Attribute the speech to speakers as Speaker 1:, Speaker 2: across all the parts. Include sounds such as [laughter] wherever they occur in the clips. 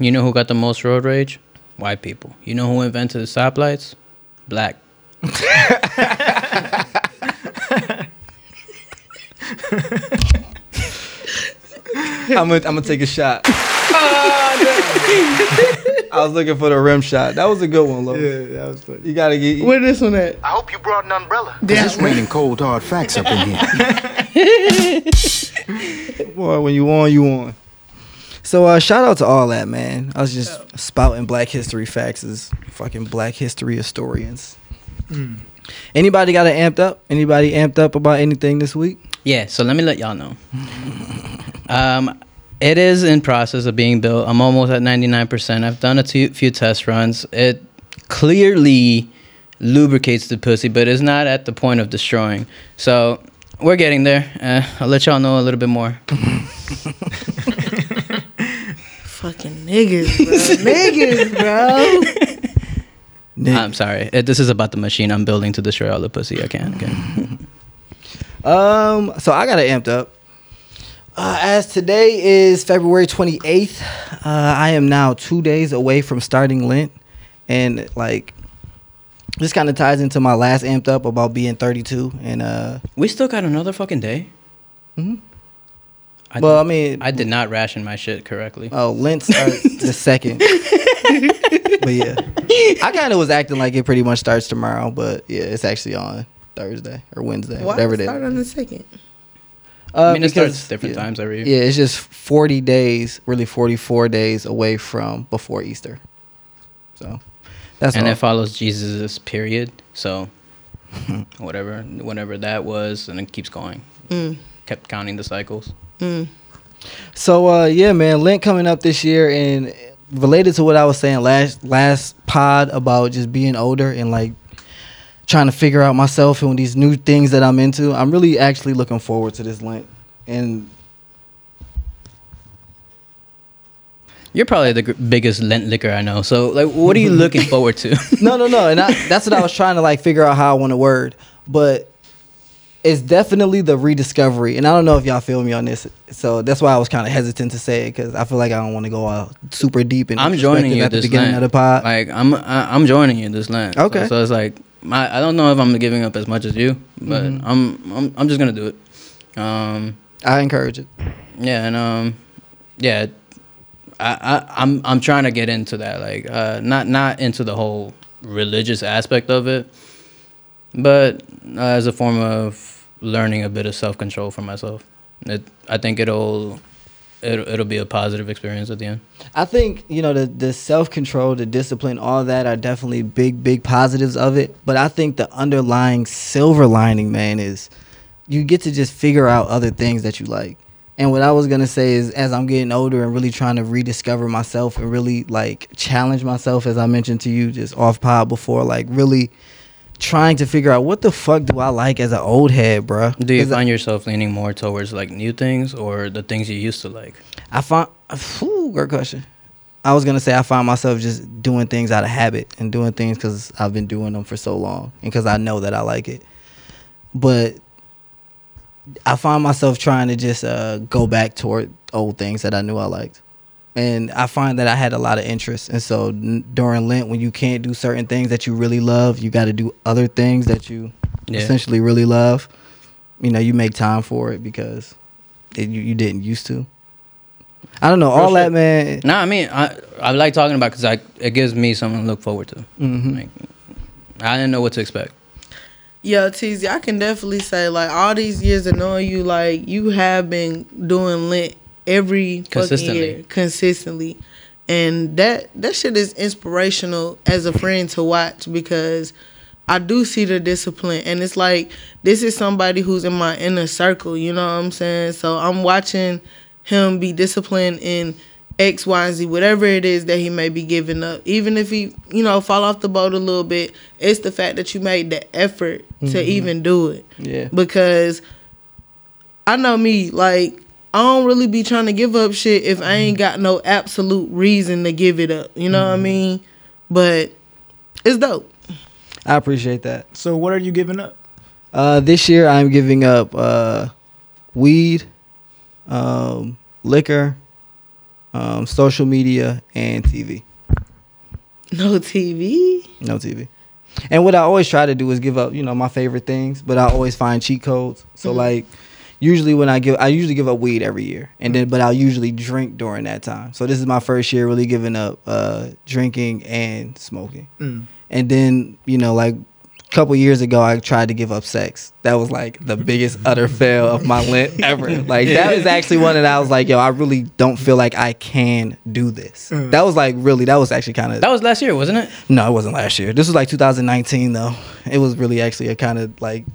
Speaker 1: You know who got the most road rage? White people. You know who invented the stoplights? Black. [laughs]
Speaker 2: I'm gonna, I'm gonna take a shot. [laughs] I was looking for the rim shot. That was a good one, Lo.
Speaker 3: Yeah, that was funny.
Speaker 2: You gotta get.
Speaker 4: Where this one at?
Speaker 5: I hope you brought an umbrella.
Speaker 4: Damn.
Speaker 6: It's raining cold hard facts up in here. [laughs]
Speaker 2: Boy, when you on, you on. So uh, shout out to all that, man. I was just spouting Black History facts as fucking Black History historians. Anybody got it amped up? Anybody amped up about anything this week?
Speaker 1: Yeah, so let me let y'all know. Um, it is in process of being built. I'm almost at 99%. I've done a few, few test runs. It clearly lubricates the pussy, but it's not at the point of destroying. So we're getting there. Uh, I'll let y'all know a little bit more. [laughs]
Speaker 4: Fucking niggas, bro. [laughs] niggas, bro.
Speaker 2: Nick.
Speaker 1: I'm sorry. Uh, this is about the machine I'm building to destroy all the pussy I can. Okay. [laughs]
Speaker 2: Um, so I got it amped up. Uh, as today is February 28th, uh, I am now two days away from starting Lent. And like, this kind of ties into my last amped up about being 32. And, uh,
Speaker 1: we still got another fucking day.
Speaker 2: Mhm.
Speaker 1: I,
Speaker 2: well, I mean,
Speaker 1: I did not ration my shit correctly.
Speaker 2: oh, Lent starts the [laughs] second. but yeah, I kind of was acting like it pretty much starts tomorrow, but yeah, it's actually on Thursday or Wednesday,
Speaker 4: Why
Speaker 2: whatever
Speaker 4: it
Speaker 2: day.
Speaker 4: start on the second?
Speaker 2: Uh,
Speaker 1: I mean, it starts different
Speaker 2: yeah.
Speaker 1: times every year.
Speaker 2: Yeah, it's just 40 days, really 44 days away from before Easter. So that's
Speaker 1: and
Speaker 2: all.
Speaker 1: it follows Jesus' period. So [laughs] whatever, whenever that was, and it keeps going.
Speaker 4: Mm.
Speaker 1: Kept counting the cycles.
Speaker 2: So uh, yeah, man, Lent coming up this year, and related to what I was saying last last pod about just being older and like trying to figure out myself and these new things that I'm into. I'm really actually looking forward to this Lent, and
Speaker 1: You're probably the biggest Lent liquor I know. So like, what are you [laughs] looking forward to?
Speaker 2: no, no, no. And I, that's what I was [laughs] trying to like figure out how I want to word. But it's definitely the rediscovery. And I don't know if y'all feel me on this. So that's why I was kind of hesitant to say it because I feel like I don't want to go out super deep and
Speaker 1: I'm joining you
Speaker 2: at the beginning
Speaker 1: Lent.
Speaker 2: of the pod.
Speaker 1: Like I'm, I, I'm joining you in this land.
Speaker 2: Okay.
Speaker 1: So, it's like, I, I don't know if I'm giving up as much as you, but
Speaker 2: Mm-hmm.
Speaker 1: I'm, I'm, I'm just gonna do it. Um,
Speaker 2: I encourage it.
Speaker 1: yeah, and um, yeah, I, I, I'm, I'm trying to get into that. Like, uh, not, not into the whole religious aspect of it, but uh, as a form of learning a bit of self control for myself. It, I think it'll, it'll, it'll be a positive experience at the end.
Speaker 2: I think you know the the self control, the discipline, all that are definitely big big positives of it. But I think the underlying silver lining, man, is you get to just figure out other things that you like. And what I was gonna say is, as I'm getting older and really trying to rediscover myself and really like challenge myself, as I mentioned to you just off pod before, like really trying to figure out what the fuck do I like as an old head, bruh.
Speaker 1: Do you
Speaker 2: 'Cause I-
Speaker 1: find yourself leaning more towards like new things or the things you used to like?
Speaker 2: I find, whew, great question. I was gonna say I find myself just doing things out of habit and doing things because I've been doing them for so long and because I know that I like it. But I find myself trying to just uh, go back toward old things that I knew I liked, and I find that I had a lot of interest. And so n- during Lent, when you can't do certain things that you really love, you got to do other things that you
Speaker 1: Yeah.
Speaker 2: essentially really love. You know, you make time for it because it, you, you didn't used to. I don't know. All that, man.
Speaker 1: No, I mean I I like talking about because I it gives me something to look forward to.
Speaker 2: Mhm.
Speaker 1: Like, I didn't know what to expect.
Speaker 4: Yo, TZ, I can definitely say like all these years of knowing you, like you have been doing Lent every fucking
Speaker 1: Consistently.
Speaker 4: year consistently, and that that shit is inspirational as a friend to watch because I do see the discipline, and it's like this is somebody who's in my inner circle. You know what I'm saying? So I'm watching him be disciplined in X, Y, and Z, whatever it is that he may be giving up. Even if he, you know, fall off the boat a little bit, it's the fact that you made the effort to mm-hmm. even do it.
Speaker 2: Yeah.
Speaker 4: Because I know me, like, I don't really be trying to give up shit if I ain't got no absolute reason to give it up. You know what I mean? But it's dope.
Speaker 2: I appreciate that.
Speaker 3: So what are you giving up?
Speaker 2: Uh, this year, I'm giving up uh, weed, um, liquor, um, social media, and TV.
Speaker 4: No TV.
Speaker 2: No TV. And what I always try to do is give up, you know, my favorite things, but I always find cheat codes. So
Speaker 4: Mhm.
Speaker 2: like usually when I give I usually give up weed every year. And then but I'll usually drink during that time. So this is my first year really giving up uh drinking and smoking.
Speaker 3: Mm.
Speaker 2: And then, you know, like a couple years ago I tried to give up sex. That was like the biggest [laughs] utter fail of my Lent ever. Like that was actually one that I was like, yo, I really don't feel like I can do this.
Speaker 3: Mm.
Speaker 2: That was like really that was actually kind of
Speaker 1: That was last year, wasn't it?
Speaker 2: no, it wasn't last year. This was like 2019 though. It was really actually a kind of like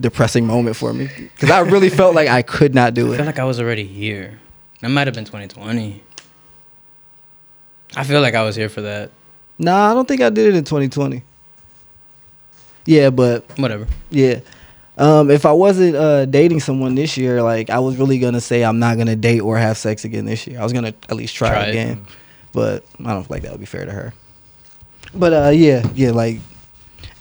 Speaker 2: depressing moment for me because I really felt like I could not do it.
Speaker 1: I feel like I was already here. That might have been 2020. I feel like I was here for that.
Speaker 2: Nah, I don't think I did it in 2020. Yeah, but
Speaker 1: Whatever.
Speaker 2: yeah. Um, if I wasn't uh, dating someone this year, like I was really gonna say I'm not gonna date or have sex again this year. I was gonna at least try,
Speaker 1: Try it.
Speaker 2: again, but I don't feel like that would be fair to her. But uh, yeah, yeah, like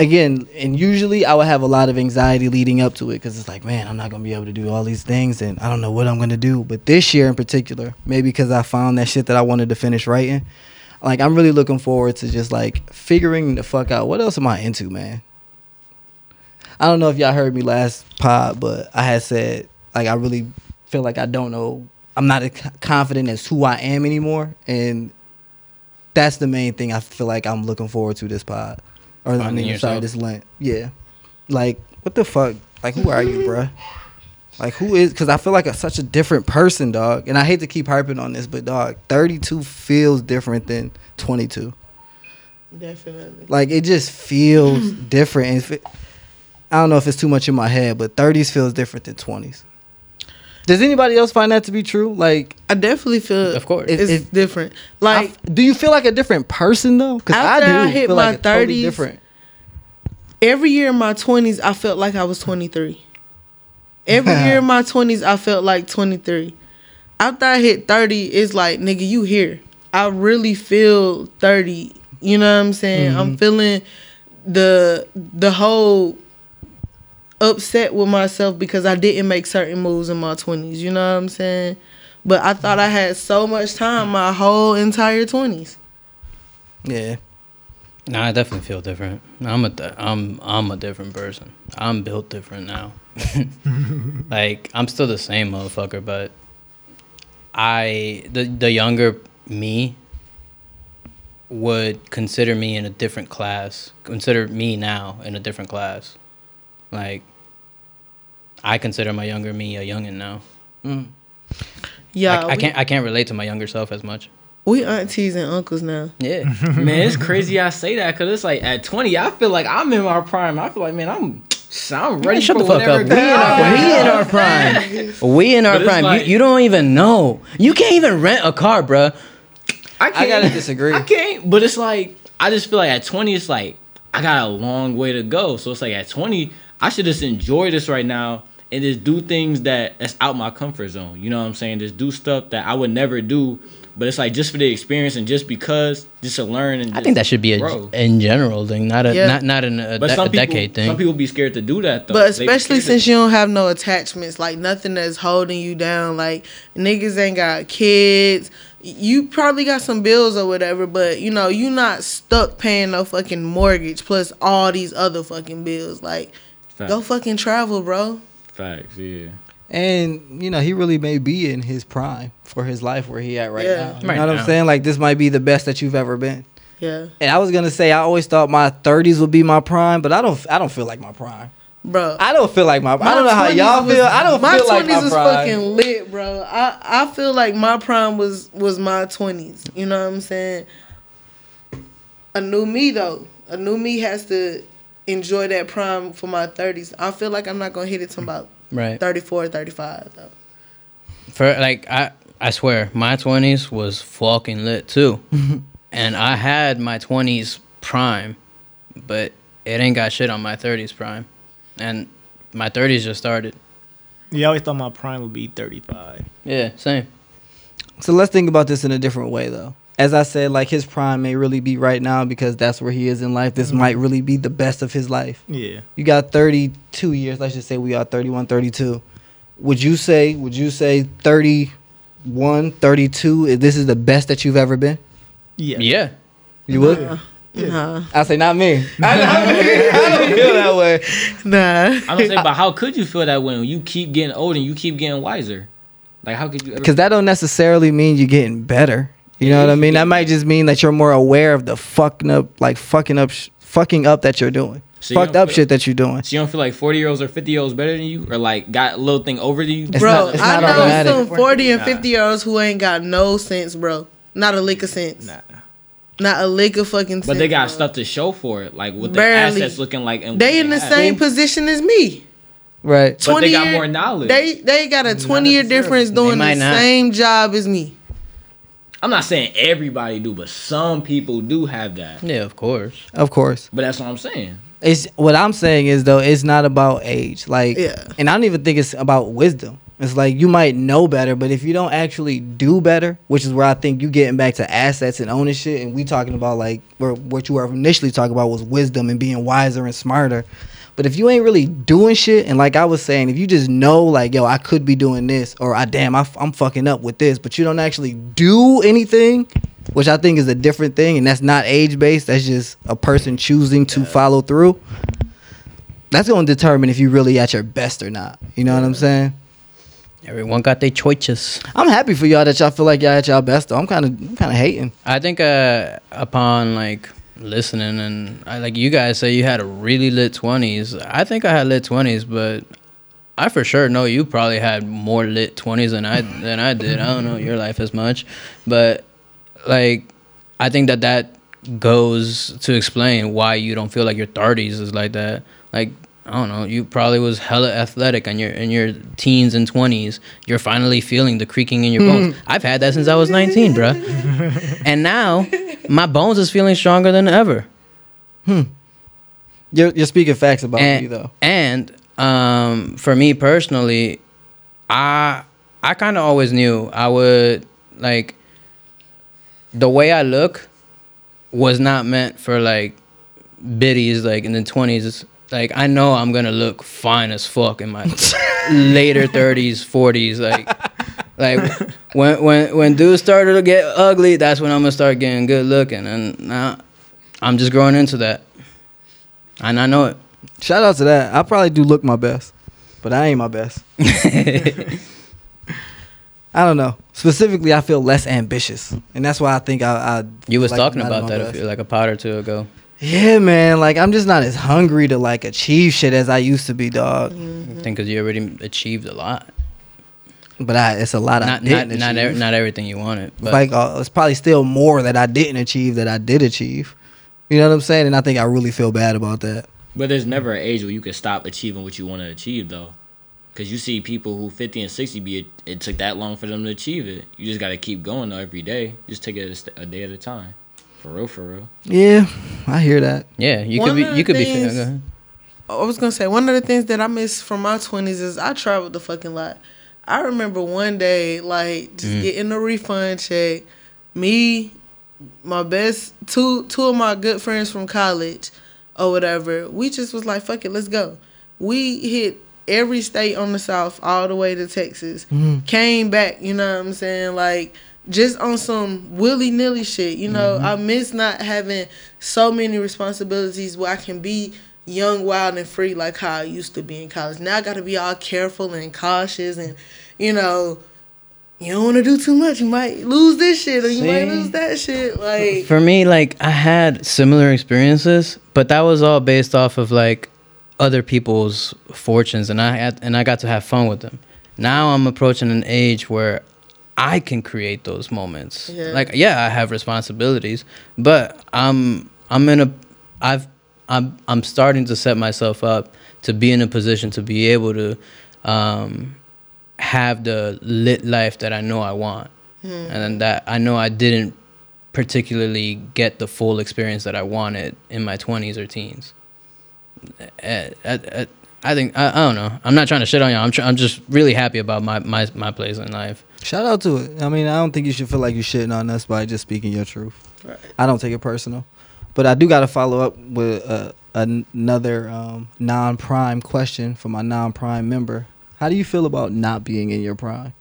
Speaker 2: again, and usually I would have a lot of anxiety leading up to it because it's like, man, I'm not gonna be able to do all these things, and I don't know what I'm gonna do. But this year in particular, maybe because I found that shit that I wanted to finish writing, like I'm really looking forward to just like figuring the fuck out what else am I into, man. I don't know if y'all heard me last pod, but I had said like I really feel like I don't know. I'm not confident as who I am anymore, and that's the main thing I feel like I'm looking forward to this pod, or I
Speaker 1: Finding
Speaker 2: mean, sorry,
Speaker 1: yourself.
Speaker 2: this Lent. Yeah, like what the fuck? Like who are you, bruh? Like who is? Because I feel like a, such a different person, dog. And I hate to keep harping on this, but dog, 32 feels different than 22.
Speaker 4: Definitely.
Speaker 2: Like it just feels different. And if it, I don't know if it's too much in my head, but 30s feels different than 20s. Does anybody else find that to be true? Like,
Speaker 4: I definitely feel
Speaker 1: Of course.
Speaker 4: it's
Speaker 2: If- if-
Speaker 4: different.
Speaker 2: I
Speaker 4: Like
Speaker 2: f- do you feel like a different person though? Because I
Speaker 4: After
Speaker 2: do
Speaker 4: I hit
Speaker 2: feel
Speaker 4: my
Speaker 2: like a totally different.
Speaker 4: every year in my twenties, I felt like I was twenty three. Every year in [laughs] my twenties, I felt like twenty three. After I hit thirty, it's like nigga, you here. I really feel thirty. You know what I'm saying? I'm mm-hmm. feeling the the whole upset with myself because I didn't make certain moves in my twenties. You know what I'm saying? But I thought I had so much time my whole entire twenties.
Speaker 2: Yeah.
Speaker 1: Nah, I definitely feel different. I'm a th- I'm I'm a different person. I'm built different now. [laughs] like I'm still the same motherfucker, but I the the younger me would consider me in a different class. Consider me now in a different class. Like I consider my younger me a youngin now. Mm.
Speaker 4: Yeah,
Speaker 1: I, I can't I can't relate to my younger self as much.
Speaker 4: We aunties and uncles now.
Speaker 1: Yeah. [laughs]
Speaker 5: man, it's crazy I say that because it's like at 20, I feel like I'm in my prime. I feel like, man, I'm, I'm ready
Speaker 1: Man, shut
Speaker 5: for
Speaker 1: the fuck up.
Speaker 5: whatever
Speaker 1: We in, our, [laughs] we in our prime. We in our prime.
Speaker 5: like-
Speaker 1: you, you don't even know. You can't even rent a car, bruh.
Speaker 5: I, can't,
Speaker 2: I gotta disagree.
Speaker 5: I can't, but it's like, I just feel like at 20, it's like, I got a long way to go. So it's like at 20, I should just enjoy this right now and just do things that that's out my comfort zone. You know what I'm saying? Just do stuff that I would never do. But it's like just for the experience and just because, just to learn and
Speaker 1: I think that should be a in general thing, not a
Speaker 4: Yeah.
Speaker 1: not not in a, de-
Speaker 5: some
Speaker 1: a
Speaker 5: people,
Speaker 1: decade thing.
Speaker 5: some people be scared to do that though.
Speaker 4: But especially since you don't have no attachments, like nothing that's holding you down. Like niggas ain't got kids. You probably got some bills or whatever, but you know you not stuck paying no fucking mortgage plus all these other fucking bills. Like, go fucking travel, bro.
Speaker 5: Facts, yeah.
Speaker 2: And you know, he really may be in his prime for his life where he at right
Speaker 4: Yeah.
Speaker 2: now. You
Speaker 1: Right
Speaker 2: know what
Speaker 1: now.
Speaker 2: I'm saying? Like this might be the best that you've ever been.
Speaker 4: Yeah,
Speaker 2: And I was gonna say I always thought my 30s would be my prime, but I don't. I don't feel like my prime.
Speaker 4: bro.
Speaker 2: I don't feel like my. I don't know how y'all
Speaker 4: was-
Speaker 2: feel. I don't
Speaker 4: my
Speaker 2: feel like my
Speaker 4: was
Speaker 2: prime.
Speaker 4: fucking lit, bro. I I feel like my prime was was my twenties. You know what I'm saying? A new me though. A new me has to enjoy that prime for my thirties. I feel like I'm not gonna hit it till about
Speaker 1: right.
Speaker 4: 34, 35 though.
Speaker 1: For like I I swear, my twenties was fucking lit too. [laughs] and I had my twenties prime, but it ain't got shit on my thirties prime. And my thirties just started.
Speaker 3: Yeah, I always thought my prime would be 35.
Speaker 1: Yeah, same.
Speaker 2: So let's think about this in a different way, though. As I said, like his prime may really be right now because that's where he is in life. This mm-hmm. might really be the best of his life.
Speaker 3: Yeah.
Speaker 2: You got 32 years. Let's just say we are 31, 32. Would you say? Would you say 30 31, 32, this is the best that you've ever been?
Speaker 3: Yeah.
Speaker 1: Yeah.
Speaker 2: You would?
Speaker 4: Uh, nah,
Speaker 2: I say not me. [laughs] I, [laughs] I don't feel that way.
Speaker 4: nah.
Speaker 5: I'm gonna say, but [laughs] how could you feel that way when you keep getting older and you keep getting wiser? Like, how could you ever?
Speaker 2: Because that don't necessarily mean you're getting better. You know what I mean? That might just mean that you're more aware of the fucking up, like fucking up, sh- fucking up that you're doing.
Speaker 5: So
Speaker 2: Fucked
Speaker 5: don't
Speaker 2: up
Speaker 5: feel-
Speaker 2: shit that you're doing.
Speaker 5: So you don't feel like 40 year olds or 50 year olds better than you, or like got a little thing over you?
Speaker 2: It's
Speaker 4: bro,
Speaker 2: not- it's
Speaker 4: I know
Speaker 2: automatic.
Speaker 4: some 40 and 50 year olds who ain't got no sense, bro. Not a lick of sense.
Speaker 3: Nah.
Speaker 4: Not a lick of fucking sense.
Speaker 5: But they got
Speaker 4: bro.
Speaker 5: stuff to show for it, like what their
Speaker 4: Barely.
Speaker 5: assets looking like. And
Speaker 4: They in the
Speaker 5: have.
Speaker 4: same position as me.
Speaker 2: Right.
Speaker 5: But they got
Speaker 4: year-
Speaker 5: more knowledge.
Speaker 4: They they got a 20 year difference doing the
Speaker 1: not.
Speaker 4: same job as me.
Speaker 5: I'm not saying everybody do, but some people do have that.
Speaker 1: Yeah, of course.
Speaker 2: Of course.
Speaker 5: But that's what I'm saying.
Speaker 2: It's what I'm saying is though, it's not about age. Like
Speaker 4: Yeah.
Speaker 2: and I don't even think it's about wisdom. It's like you might know better, but if you don't actually do better, which is where I think you getting back to assets and ownership, and we talking about like where what you were initially talking about was wisdom and being wiser and smarter. But if you ain't really doing shit, and like I was saying, if you just know like yo, I could be doing this, or I damn, I, am fucking up with this, but you don't actually do anything, which I think is a different thing, and that's not age based. That's just a person choosing to follow through. That's going to determine if you really at your best or not. You know what I'm saying?
Speaker 1: Everyone got their choices.
Speaker 2: I'm happy for y'all that y'all feel like y'all at y'all best. Though I'm kind of, I'm kind of hating.
Speaker 1: I think uh, upon like listening and I, like you guys say you had a really lit twenties. I think I had lit twenties, but I for sure know you probably had more lit twenties than I than I did. I don't know your life as much, but like I think that that goes to explain why you don't feel like your thirties is like that. Like I don't know, you probably was hella athletic in your in your teens and twenties. You're finally feeling the creaking in your bones. I've had that since I was nineteen, bruh. [laughs] and now my bones is feeling stronger than ever.
Speaker 2: You're, you're speaking facts about
Speaker 1: and,
Speaker 2: me though.
Speaker 1: And um, for me personally, I I kind of always knew I would like the way I look was not meant for like biddies like in the twenties. Like I know I'm gonna look fine as fuck in my [laughs] later thirties, forties. Like like when when when dudes started to get ugly, that's when I'm gonna start getting good looking. And now I'm just growing into that, and I know it.
Speaker 2: Shout out to that. I probably do look my best, but I ain't my best. [laughs] I don't know. Specifically, I feel less ambitious, and that's why I think I. I
Speaker 1: You was
Speaker 2: like
Speaker 1: talking
Speaker 2: I'm not at
Speaker 1: about that a few, like a pot or two ago.
Speaker 2: Yeah, man. Like I'm just not as hungry to like achieve shit as I used to be, dog.
Speaker 1: I think because you already achieved a lot.
Speaker 2: But I, it's a lot I
Speaker 1: Not not
Speaker 2: didn't
Speaker 1: not,
Speaker 2: achieve.
Speaker 1: ev- not everything you wanted, but
Speaker 2: like uh, it's probably still more that I didn't achieve that I did achieve. You know what I'm saying? And I think I really feel bad about that.
Speaker 5: But there's never an age where you can stop achieving what you want to achieve, though. Because you see people who 50 and 60 be, it took that long for them to achieve it. You just got to keep going, though, every day. Just take it a, st- a day at a time. For real, for real.
Speaker 2: Yeah, I hear that.
Speaker 1: yeah, you
Speaker 4: One
Speaker 1: could be you could be.
Speaker 4: things-
Speaker 1: Go ahead.
Speaker 4: I was gonna say one of the things that I miss from my twenties is I traveled the fucking lot. I remember one day like just
Speaker 1: Mm.
Speaker 4: getting a refund check. Me, my best two two of my good friends from college or whatever. We just was like, fuck it, let's go. We hit every state on the south all the way to Texas. Mm-hmm. Came back, you know what I'm saying? Like just on some willy nilly shit. You know, mm-hmm. I miss not having so many responsibilities where I can be young, wild, and free like how I used to be in college. Now I got to be all careful and cautious, and you know, you don't want to do too much. You might lose this shit, or you might lose that shit. Like,
Speaker 1: For me, like I had similar experiences, but that was all based off of like other people's fortunes, and I had and I got to have fun with them. Now I'm approaching an age where I can create those moments.
Speaker 4: Yeah.
Speaker 1: Like, yeah, I have responsibilities, but I'm I'm in a I've I'm I'm starting to set myself up to be in a position to be able to um, have the lit life that I know I want, and then that I know I didn't particularly get the full experience that I wanted in my 20s or teens. I, I, I think I, I don't know. I'm not trying to shit on y'all. I'm tr- I'm just really happy about my my my place in life.
Speaker 2: Shout out to it. I mean, I don't think you should feel like you're shitting on us by just speaking your truth.
Speaker 4: Right.
Speaker 2: I don't take it personal, but I do got to follow up with uh, an- another um, non-prime question for my non-prime member. How do you feel about not being in your prime?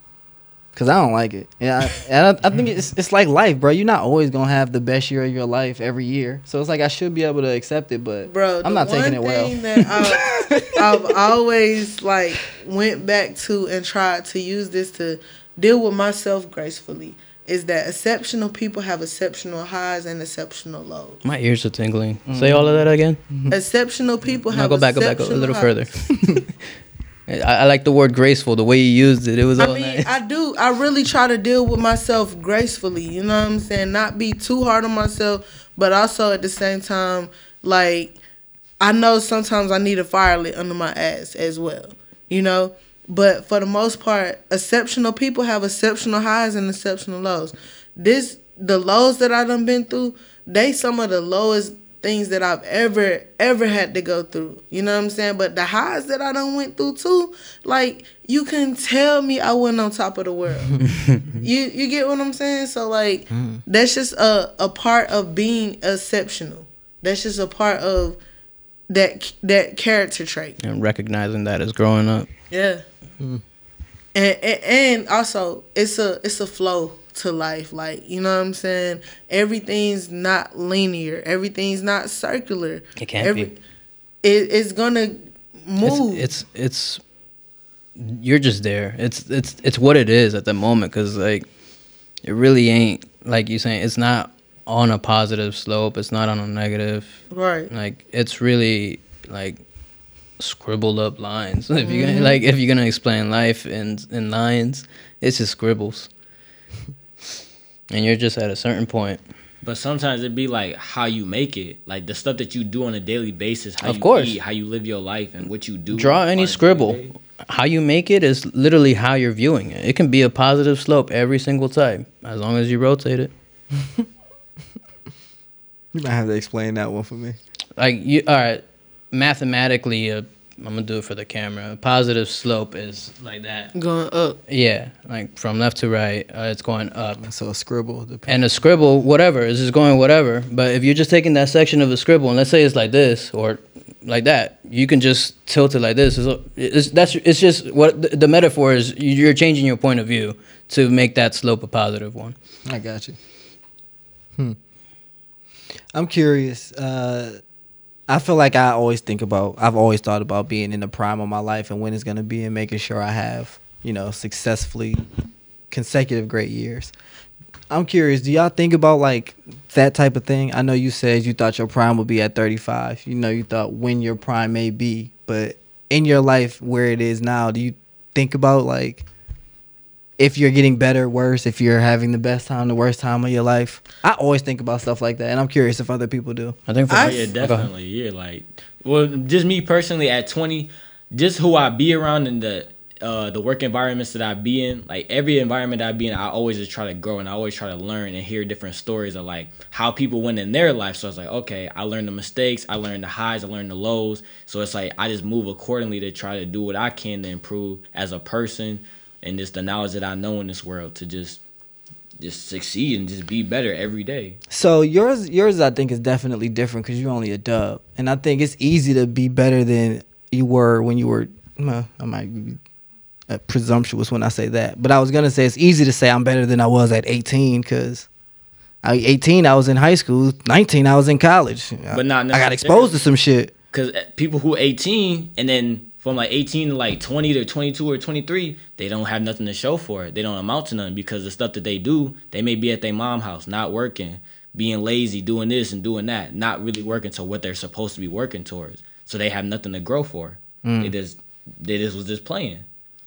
Speaker 2: Cause I don't like it. Yeah, I, and I, I think it's it's like life, bro. You're not always gonna have the best year of your life every year. So it's like I should be able to accept it, but
Speaker 4: Bro,
Speaker 2: I'm not taking it well.
Speaker 4: that I've, [laughs] I've always like went back to and tried to use this to deal with myself gracefully is that exceptional people have exceptional highs and exceptional lows.
Speaker 1: My ears are tingling. Mm. Say all of that again.
Speaker 4: Exceptional people
Speaker 1: No,
Speaker 4: have
Speaker 1: go back, go back a little
Speaker 4: highs.
Speaker 1: further. [laughs] I, I like the word graceful. The way you used it, it was
Speaker 4: I mean,
Speaker 1: nice.
Speaker 4: I do. I really try to deal with myself gracefully. You know what I'm saying? Not be too hard on myself, but also at the same time, like I know sometimes I need a fire lit under my ass as well. You know, but for the most part, exceptional people have exceptional highs and exceptional lows. This the lows that I done been through. They some of the lowest things that I've ever ever had to go through. You know what I'm saying? But the highs that I done went through too, like you can tell me I wasn't on top of the world. [laughs] you you get what I'm saying? So like hmm. that's just a a part of being exceptional. That's just a part of that that character trait.
Speaker 1: and recognizing that as growing up.
Speaker 4: Yeah. Hmm. And, and and also it's a it's a flow to life. Like, you know what I'm saying? Everything's not linear. Everything's not circular.
Speaker 1: It can't be.
Speaker 4: It, it's gonna
Speaker 1: It's,
Speaker 4: move.
Speaker 1: it's it's you're just there. It's it's it's what it is at the moment because like it really ain't like you saying. It's not on a positive slope. It's not on a negative.
Speaker 4: right.
Speaker 1: Like it's really like scribbled up lines. [laughs] If you are mm-hmm. like if you're gonna explain life in in lines, it's just scribbles. And you're just at a certain point.
Speaker 5: But sometimes it'd be like how you make it, like the stuff that you do on a daily basis, how
Speaker 1: Of
Speaker 5: you
Speaker 1: course.
Speaker 5: eat, how you live your life, and what you do.
Speaker 1: Draw any scribble. How you make it is literally how you're viewing it. It can be a positive slope every single time, as long as you rotate it. [laughs]
Speaker 2: You might have to explain that one for me.
Speaker 1: Like you, all right, mathematically, uh, I'm gonna do it for the camera. A positive slope is like that.
Speaker 4: Going up.
Speaker 1: Yeah, like from left to right, uh, it's going up.
Speaker 2: So a scribble. dep-
Speaker 1: And a scribble, whatever, is just going whatever. But if you're just taking that section of a scribble, and let's say it's like this or like that, you can just tilt it like this. It's, it's that's it's just what the, the metaphor is. You're changing your point of view to make that slope a positive one.
Speaker 2: I got you. Hmm. I'm curious. Uh, I feel like I always think about. I've always thought about being in the prime of my life and when it's gonna be, and making sure I have, you know, successfully consecutive great years. I'm curious. Do y'all think about like that type of thing? I know you said you thought your prime would be at 35. You know, you thought when your prime may be, but in your life where it is now, do you think about like if you're getting better, worse, if you're having the best time, the worst time of your life. I always think about stuff like that, and I'm curious if other people do.
Speaker 1: I think for
Speaker 4: I-
Speaker 5: Oh, yeah,
Speaker 1: go
Speaker 5: definitely. Yeah, like, well, just me personally at 20, just who I be around in the uh, the work environments that I be in, like every environment I be in, I always just try to grow and I always try to learn and hear different stories of like how people went in their life. So it's like, okay, I learned the mistakes, I learned the highs, I learned the lows. So it's like I just move accordingly to try to do what I can to improve as a person and just the knowledge that I know in this world to just just succeed and just be better every day.
Speaker 2: So yours, yours, I think is definitely different because you're only a dub, and I think it's easy to be better than you were when you were. Well, I might be presumptuous when I say that, but I was gonna say it's easy to say I'm better than I was at 18 because. I 18, I was in high school. 19, I was in college.
Speaker 5: But not
Speaker 2: I got exposed to some shit.
Speaker 5: Cause people who 18 and then from like 18 to like 20 to 22 or 23, they don't have nothing to show for it. They don't amount to nothing because the stuff that they do, they may be at their mom house, not working, being lazy, doing this and doing that, not really working to what they're supposed to be working towards. So they have nothing to grow for. Mm. They just they just was just playing,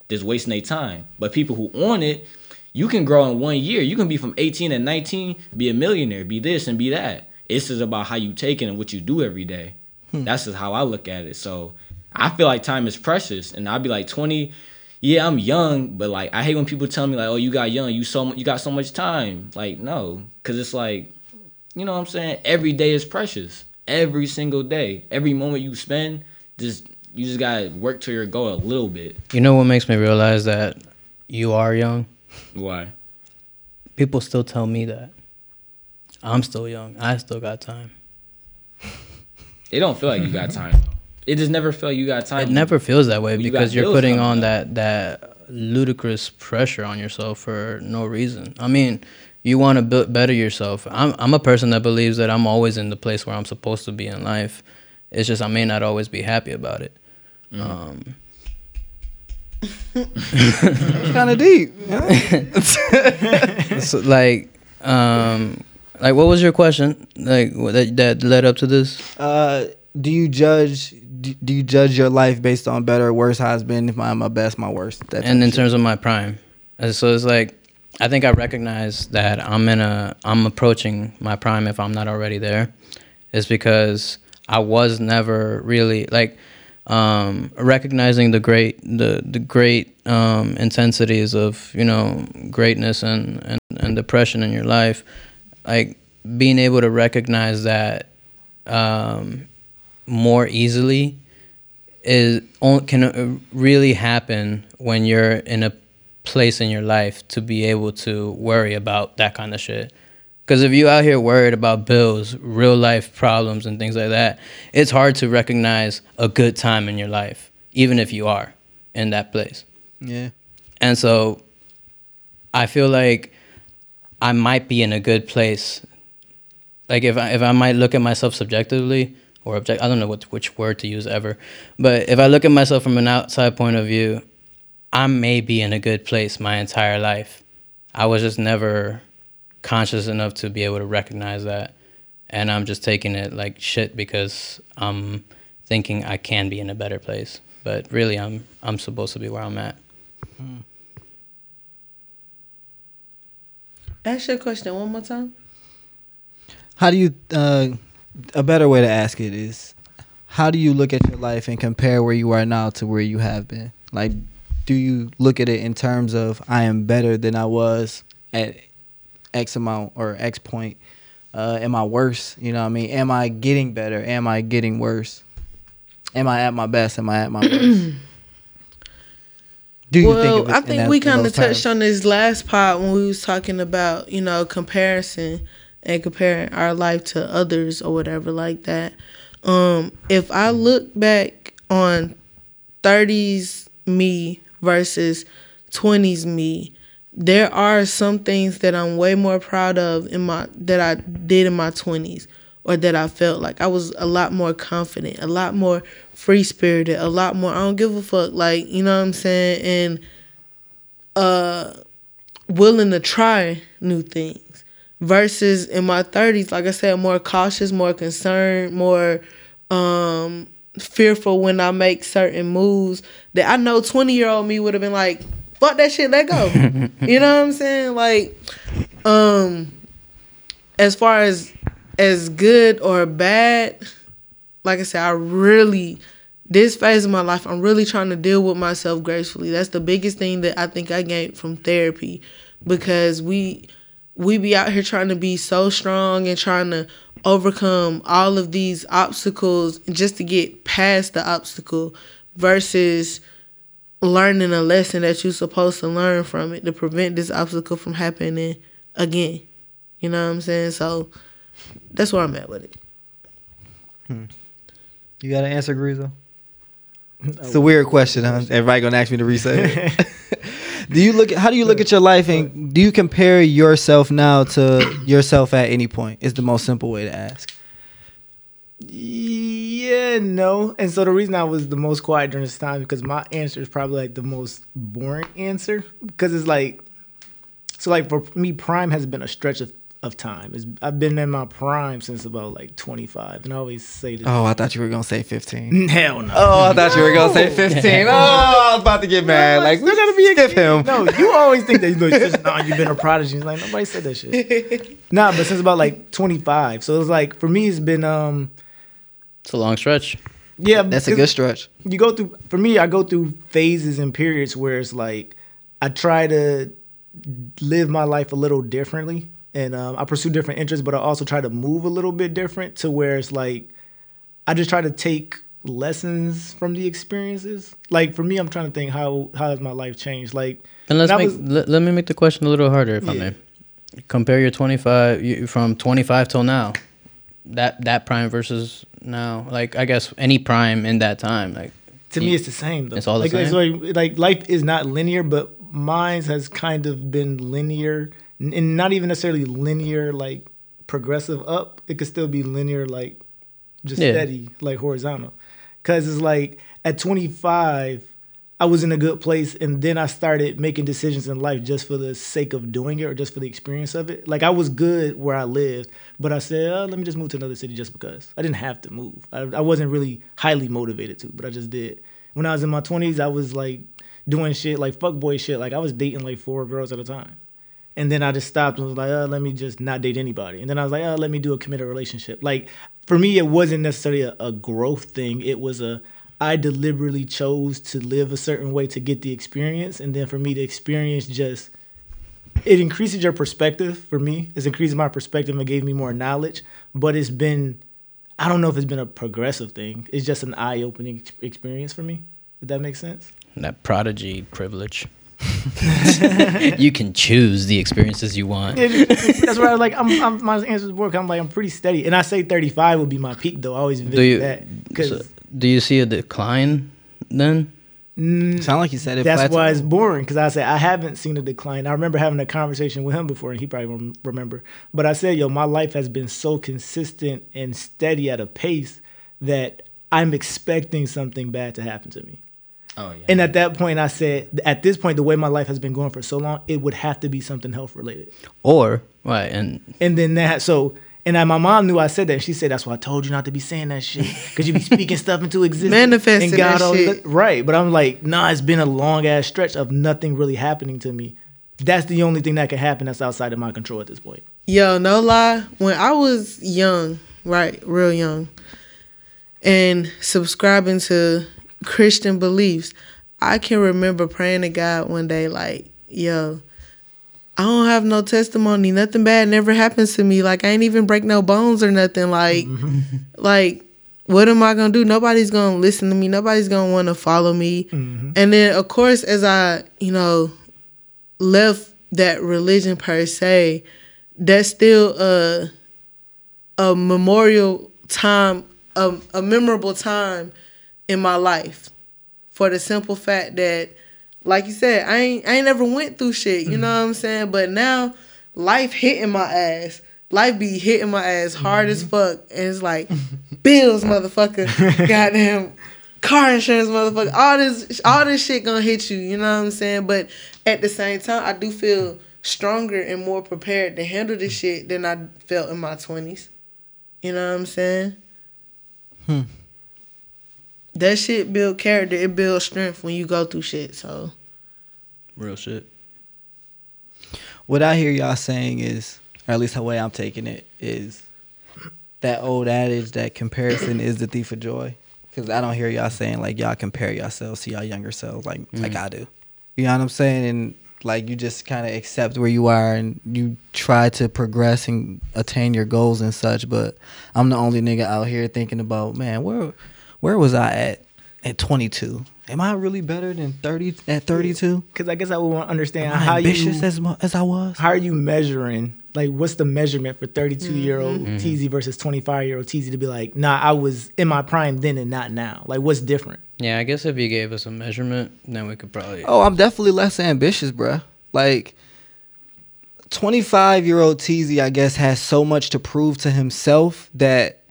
Speaker 5: just wasting their time. But people who own it, you can grow in one year. You can be from 18 and 19, be a millionaire, be this and be that. It's just about how you take it and what you do every day. Hmm. That's just how I look at it. So I feel like time is precious, and I'd be like 20. Yeah, I'm young, but like I hate when people tell me like, "Oh, you got young, you so you got so much time." Like no, because it's like, you know what I'm saying. Every day is precious. Every single day, every moment you spend, just you just gotta work to your goal a little bit.
Speaker 1: You know what makes me realize that you are young?
Speaker 5: Why?
Speaker 1: People still tell me that. I'm still young. I still got time.
Speaker 5: It don't feel like you got time. It just never feel like you got time.
Speaker 1: It never feels that way
Speaker 5: When you
Speaker 1: because you're putting on
Speaker 5: up.
Speaker 1: that that ludicrous pressure on yourself for no reason. I mean, you want to build better yourself. I'm I'm a person that believes that I'm always in the place where I'm supposed to be in life. It's just I may not always be happy about it. Um,
Speaker 2: kind of deep. [laughs]
Speaker 1: so, like, um, like what was your question? Like that that led up to this?
Speaker 2: Uh, do you judge? Do, do you judge your life based on better or worse? How it's been? If I'm my best, my worst. That
Speaker 1: and in
Speaker 2: shit.
Speaker 1: terms of my prime, And so it's like I think I recognize that I'm in a I'm approaching my prime if I'm not already there. It's because I was never really like um, recognizing the great the the great um, intensities of you know greatness and, and and depression in your life, like being able to recognize that um, more easily is can uh, really happen when you're in a place in your life to be able to worry about that kind of shit. Because if you out here worried about bills, real life problems, and things like that, it's hard to recognize a good time in your life, even if you are in that place.
Speaker 2: yeah.
Speaker 1: And so I feel like I might be in a good place. Like if I, if I might look at myself subjectively or object, I don't know what which word to use ever, but if I look at myself from an outside point of view, I may be in a good place my entire life. I was just never conscious enough to be able to recognize that, and I'm just taking it like shit because I'm thinking I can be in a better place, but really I'm I'm supposed to be where I'm at.
Speaker 4: Ask your question one more time.
Speaker 2: How do you? Uh, a better way to ask it is, how do you look at your life and compare where you are now to where you have been? Like, do you look at it in terms of I am better than I was at X amount or X point? Uh, am I worse? You know what I mean? Am I getting better? Am I getting worse? Am I at my best? Am I at my worst? [clears throat] Do you
Speaker 4: well,
Speaker 2: think
Speaker 4: I think
Speaker 2: that-
Speaker 4: we kind of touched
Speaker 2: terms?
Speaker 4: on this last part when we was talking about you know comparison and comparing our life to others or whatever like that. Um, if I look back on 30s me versus 20s me, there are some things that I'm way more proud of in my that I did in my 20s or that I felt like I was a lot more confident, a lot more free spirited, a lot more I don't give a fuck like, you know what I'm saying? And uh willing to try new things versus in my 30s like I said more cautious, more concerned, more um fearful when I make certain moves that I know 20 year old me would have been like, fuck that shit, let go. [laughs] you know what I'm saying? Like, um, as far as as good or bad, like I said, I really this phase of my life, I'm really trying to deal with myself gracefully. That's the biggest thing that I think I gained from therapy because we we be out here trying to be so strong and trying to overcome all of these obstacles just to get past the obstacle versus learning a lesson that you're supposed to learn from it to prevent this obstacle from happening again. You know what I'm saying? So that's where I'm at with it. Hmm.
Speaker 2: You got an answer, Grizzle? It's a weird question, huh? Everybody gonna ask me to reset it. [laughs] do you look? At, how do you look at your life, and do you compare yourself now to yourself at any point? Is the most simple way to ask.
Speaker 3: Yeah, no. And so the reason I was the most quiet during this time because my answer is probably like the most boring answer because it's like, so like for me, prime has been a stretch of, of time. It's, I've been in my prime since about like 25, and I always say this.
Speaker 2: Oh, I thought you were gonna say fifteen. [laughs]
Speaker 3: Hell no.
Speaker 2: Oh, I thought you were gonna say fifteen. [laughs] Oh, I was about to get mad. Like,
Speaker 3: Still gotta be a
Speaker 2: skip
Speaker 3: kid.
Speaker 2: him.
Speaker 3: No, you always think that you know, just, [laughs] nah, you've been a prodigy. It's like nobody said that shit. nah, but since about like 25, so it's like for me, it's been um
Speaker 1: It's a long stretch.
Speaker 3: yeah.
Speaker 2: That's a good stretch.
Speaker 3: you go through for me i go through phases and periods where it's like i try to live my life a little differently and um, i pursue different interests but i also try to move a little bit different to where it's like i just try to take lessons from the experiences like for me i'm trying to think how how has my life changed like
Speaker 1: And let's make
Speaker 3: was-
Speaker 1: let, let me make the question a little harder if I may. Compare your 25 you, from 25 till now. That that prime versus now. Like I guess any prime in that time. Like
Speaker 3: To me, it's the same though.
Speaker 1: It's all the
Speaker 3: like,
Speaker 1: same?
Speaker 3: like, like life is not linear, but mine has kind of been linear, and not even necessarily linear like progressive up. It could still be linear like just
Speaker 1: Yeah.
Speaker 3: steady like horizontal. Cause it's like at 25, I was in a good place, and then I started making decisions in life just for the sake of doing it or just for the experience of it. Like I was good where I lived, but I said, oh, let me just move to another city just because. I didn't have to move. I, I wasn't really highly motivated to, but I just did. When I was in my 20s, I was like doing shit like fuckboy shit. Like I was dating like four girls at a time. And then I just stopped and was like, oh, let me just not date anybody. And then I was like, oh, let me do a committed relationship. Like for me, it wasn't necessarily a, a growth thing. It was a I deliberately chose to live a certain way to get the experience. And then for me, the experience just it increases your perspective for me. It's increased my perspective and gave me more knowledge. But it's been I don't know if it's been a progressive thing. It's just an eye opening experience for me. Did that make sense?
Speaker 1: That prodigy privilege. [laughs] you can choose the experiences you want.
Speaker 3: That's why I was like, I'm, I'm my answers work. I'm like, I'm pretty steady, and I say 35 would be my peak though. I always
Speaker 1: Do you
Speaker 3: that because
Speaker 1: so, do you see a decline then?
Speaker 2: Mm, Sound like you said it.
Speaker 3: that's
Speaker 2: plateaued.
Speaker 3: why it's boring. Because I said I haven't seen a decline. I remember having a conversation with him before, and he probably won't remember. But I said, yo, my life has been so consistent and steady at a pace that I'm expecting something bad to happen to me.
Speaker 5: Oh yeah.
Speaker 3: And at that point, I said, at this point, the way my life has been going for so long, it would have to be something health related.
Speaker 1: Or right, and
Speaker 3: And then that so and I, my mom knew I said that. She said, "That's why I told you not to be saying that shit because you be speaking stuff into existence,
Speaker 4: Manifesting
Speaker 3: and God
Speaker 4: that
Speaker 3: always-
Speaker 4: shit.
Speaker 3: right?" But I'm like, nah, it's been a long ass stretch of nothing really happening to me. That's the only thing that can happen that's outside of my control at this point.
Speaker 4: Yo, no lie. When I was young, right, real young, and subscribing to Christian beliefs, I can remember praying to God one day, like, yo, I don't have no testimony. Nothing bad never happens to me. Like I ain't even break no bones or nothing. Like, [laughs] like what am I gonna do? Nobody's gonna listen to me. Nobody's gonna want to follow me. Mm-hmm. And then of course, as I you know left that religion per se, that's still a a memorial time, a, a memorable time in my life, for the simple fact that, like you said, I ain't I ain't never went through shit. You know mm-hmm. what I'm saying? But now, life hitting my ass. Life be hitting my ass hard as mm-hmm. fuck, and it's like bills, [laughs] motherfucker, goddamn car insurance, motherfucker. All this, all this shit gonna hit you. You know what I'm saying? But at the same time, I do feel stronger and more prepared to handle this shit than I felt in my twenties. You know what I'm saying? Hmm. That shit build character. It builds strength when you go through shit. So
Speaker 1: real shit.
Speaker 2: What I hear y'all saying is, or at least the way I'm taking it, is that old adage that comparison is the thief of joy. Because I don't hear y'all saying like y'all compare yourselves to y'all younger selves like mm-hmm. like I do. You know what I'm saying? And like you just kind of accept where you are and you try to progress and attain your goals and such. But I'm the only nigga out here thinking about man, where where was I at at 22? Am I really better than 30 at 32?
Speaker 3: Because I guess I would want to understand
Speaker 2: Am I
Speaker 3: how
Speaker 2: ambitious
Speaker 3: you,
Speaker 2: as as I was.
Speaker 3: How are you measuring? Like, what's the measurement for 32 year old
Speaker 2: Mm-hmm.
Speaker 3: Teasy versus 25 year old Teasy to be like, nah, I was in my prime then and not now? Like, what's different?
Speaker 1: Yeah, I guess if you gave us a measurement, then we could probably.
Speaker 2: Oh, I'm definitely less ambitious, bruh. Like, 25 year old Teasy, I guess, has so much to prove to himself that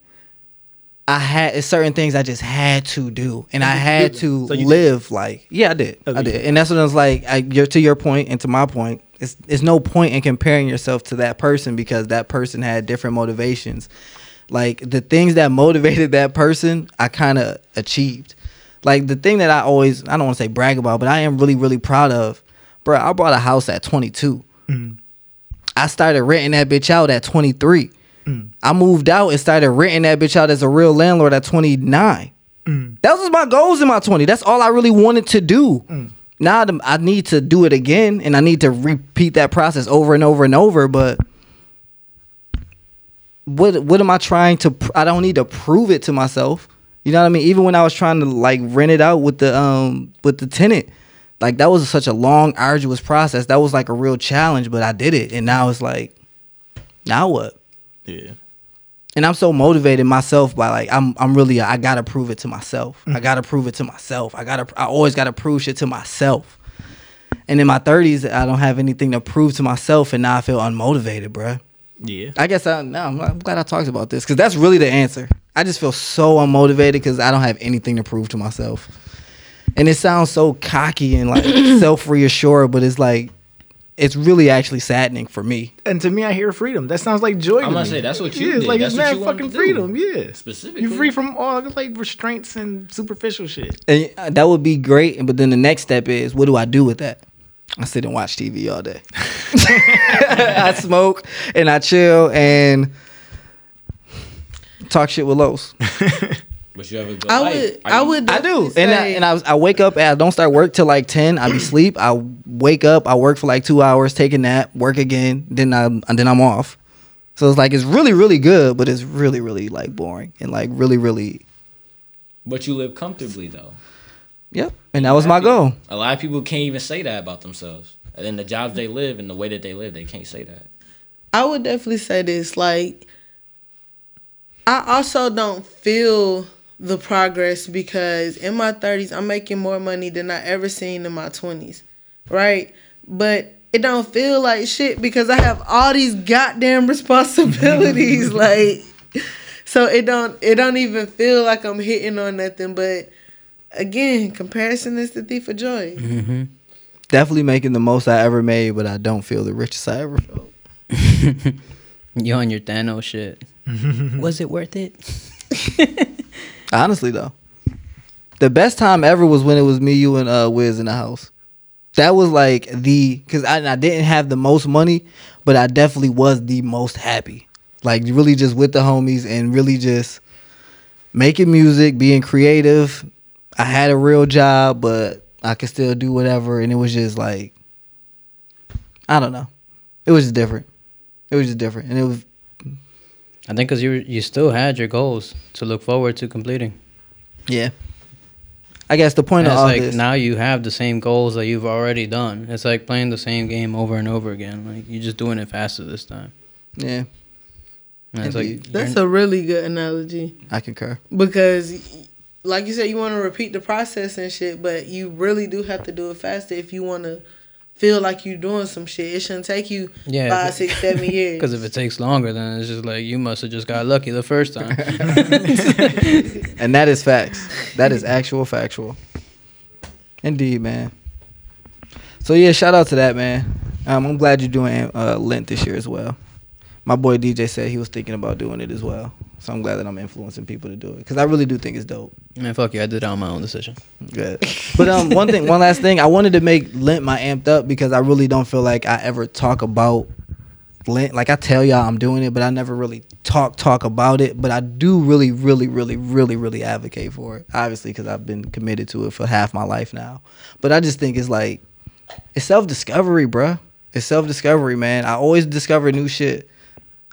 Speaker 2: I had certain things I just had to do, and I had to.
Speaker 3: So you did.
Speaker 2: live like yeah, I did, I did, and that's what I was like. I, you're, to your point and to my point, it's it's no point in comparing yourself to that person because that person had different motivations. Like the things that motivated that person, I kind of achieved. Like the thing that I always, I don't want to say brag about, but I am really, really proud of, bro. I bought a house at 22. Mm-hmm. I started renting that bitch out at 23. I moved out and started renting that bitch out as a real landlord at 29. That was my goals in my 20. That's all I really wanted to do. Now I need to do it again and I need to repeat that process over and over and over, but what what am I trying to pr- I don't need to prove it to myself. You know what I mean? Even when I was trying to like rent it out with the um with the tenant, like that was such a long arduous process. That was like a real challenge, but I did it and now it's like now what?
Speaker 3: Yeah.
Speaker 2: and I'm so motivated myself by like I'm I'm really I gotta prove it to myself. I mm-hmm. gotta prove it to myself. I gotta I always gotta prove shit to myself. And in my 30s, I don't have anything to prove to myself, and now I feel unmotivated, bruh.
Speaker 3: Yeah.
Speaker 2: I guess I no, I'm, I'm glad I talked about this because that's really the answer. I just feel so unmotivated because I don't have anything to prove to myself, and it sounds so cocky and like [coughs] self reassured, but it's like it's really actually saddening for me.
Speaker 3: And to me, I hear freedom. That sounds like joy.
Speaker 5: I'm gonna say, that's what you
Speaker 3: Yeah,
Speaker 5: did.
Speaker 3: like
Speaker 5: That's
Speaker 3: it's
Speaker 5: what
Speaker 3: mad
Speaker 5: you
Speaker 3: fucking freedom. Yeah,
Speaker 5: Specifically.
Speaker 3: you're free from all like restraints and superficial shit.
Speaker 2: And uh, that would be great. But then the next step is, what do I do with that? I sit and watch TV all day. [laughs] I smoke and I chill and talk shit with Los. [laughs]
Speaker 5: But you have a good
Speaker 4: I
Speaker 5: life.
Speaker 4: would,
Speaker 5: Are
Speaker 4: I would.
Speaker 2: I do,
Speaker 4: definitely
Speaker 2: and I, and I, was- I wake up. And I don't start work till like ten. I be [clears throat] sleep. I wake up. I work for like two hours, take a nap, work again. Then I and then I'm off. So it's like it's really really good, but it's really really like boring and like really really
Speaker 5: But you live comfortably though.
Speaker 2: yep. And that was my
Speaker 5: Happy.
Speaker 2: goal.
Speaker 5: A lot of people can't even say that about themselves. And then the jobs they live and the way that they live, they can't say that.
Speaker 4: I would definitely say this. Like, I also don't feel the progress because in my 30s, I'm making more money than I ever seen in my 20s, right? But it don't feel like shit because I have all these goddamn responsibilities. [laughs] like, so it don't it don't even feel like I'm hitting on nothing. But again, comparison is the thief of joy.
Speaker 2: Definitely making the most I ever made, but I don't feel the richest I ever felt. [laughs]
Speaker 1: You on your Thanos shit. [laughs] Was it worth it?
Speaker 2: Honestly though, the best time ever was when it was me, you, and uh, Wiz in the house. That was like the because I, I didn't have the most money, but I definitely was the most happy. Like really just with the homies and really just making music, being creative. I had a real job, but I could still do whatever, and it was just like I don't know. It was just different. It was just different, and it was
Speaker 1: I think because you you still had your goals to look forward to completing.
Speaker 2: yeah. I guess the point
Speaker 1: And
Speaker 2: of
Speaker 1: it's
Speaker 2: all
Speaker 1: like
Speaker 2: this.
Speaker 1: now you have the same goals that you've already done. It's like playing the same game over and over again. Like you're just doing it faster this time.
Speaker 2: yeah,
Speaker 1: And it's like
Speaker 2: Indeed.
Speaker 1: you're-
Speaker 4: That's a really good analogy.
Speaker 2: I concur.
Speaker 4: because like you said you want to repeat the process and shit but you really do have to do it faster if you want to feel like you're doing some shit it shouldn't take you
Speaker 1: Yeah,
Speaker 4: five
Speaker 1: but-
Speaker 4: six seven [laughs] years
Speaker 1: Because if it takes longer, then it's just like you must have just got lucky the first time. [laughs]
Speaker 2: And that is facts. That is actual factual. Indeed, man. So yeah, shout out to that man. Um, I'm glad you're doing uh, Lent this year as well. My boy DJ said he was thinking about doing it as well. So I'm glad that I'm influencing people to do it because I really do think it's dope.
Speaker 1: Man, fuck you. I did it on my own decision.
Speaker 2: Good. But um, one thing, one last thing, I wanted to make Lent my amped up because I really don't feel like I ever talk about Lent. Like I tell y'all I'm doing it, but I never really talk talk about it. But I do really, really, really, really, really advocate for it. Obviously, because I've been committed to it for half my life now. But I just think it's like it's self discovery, bruh. It's self discovery, man. I always discover new shit.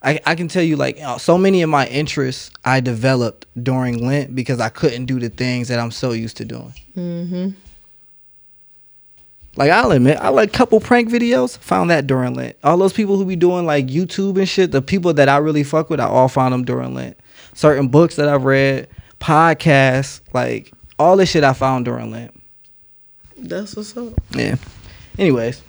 Speaker 2: I, I can tell you like uh, so many of my interests I developed during Lent because I couldn't do the things that I'm so used to doing.
Speaker 4: mm-hmm.
Speaker 2: Like I'll admit, I like couple prank videos. Found that during Lent. All those people who be doing like YouTube and shit, the people that I really fuck with, I all found them during Lent. Certain books that I've read, podcasts, like all this shit I found during Lent.
Speaker 4: that's what's up
Speaker 2: Yeah. Anyways,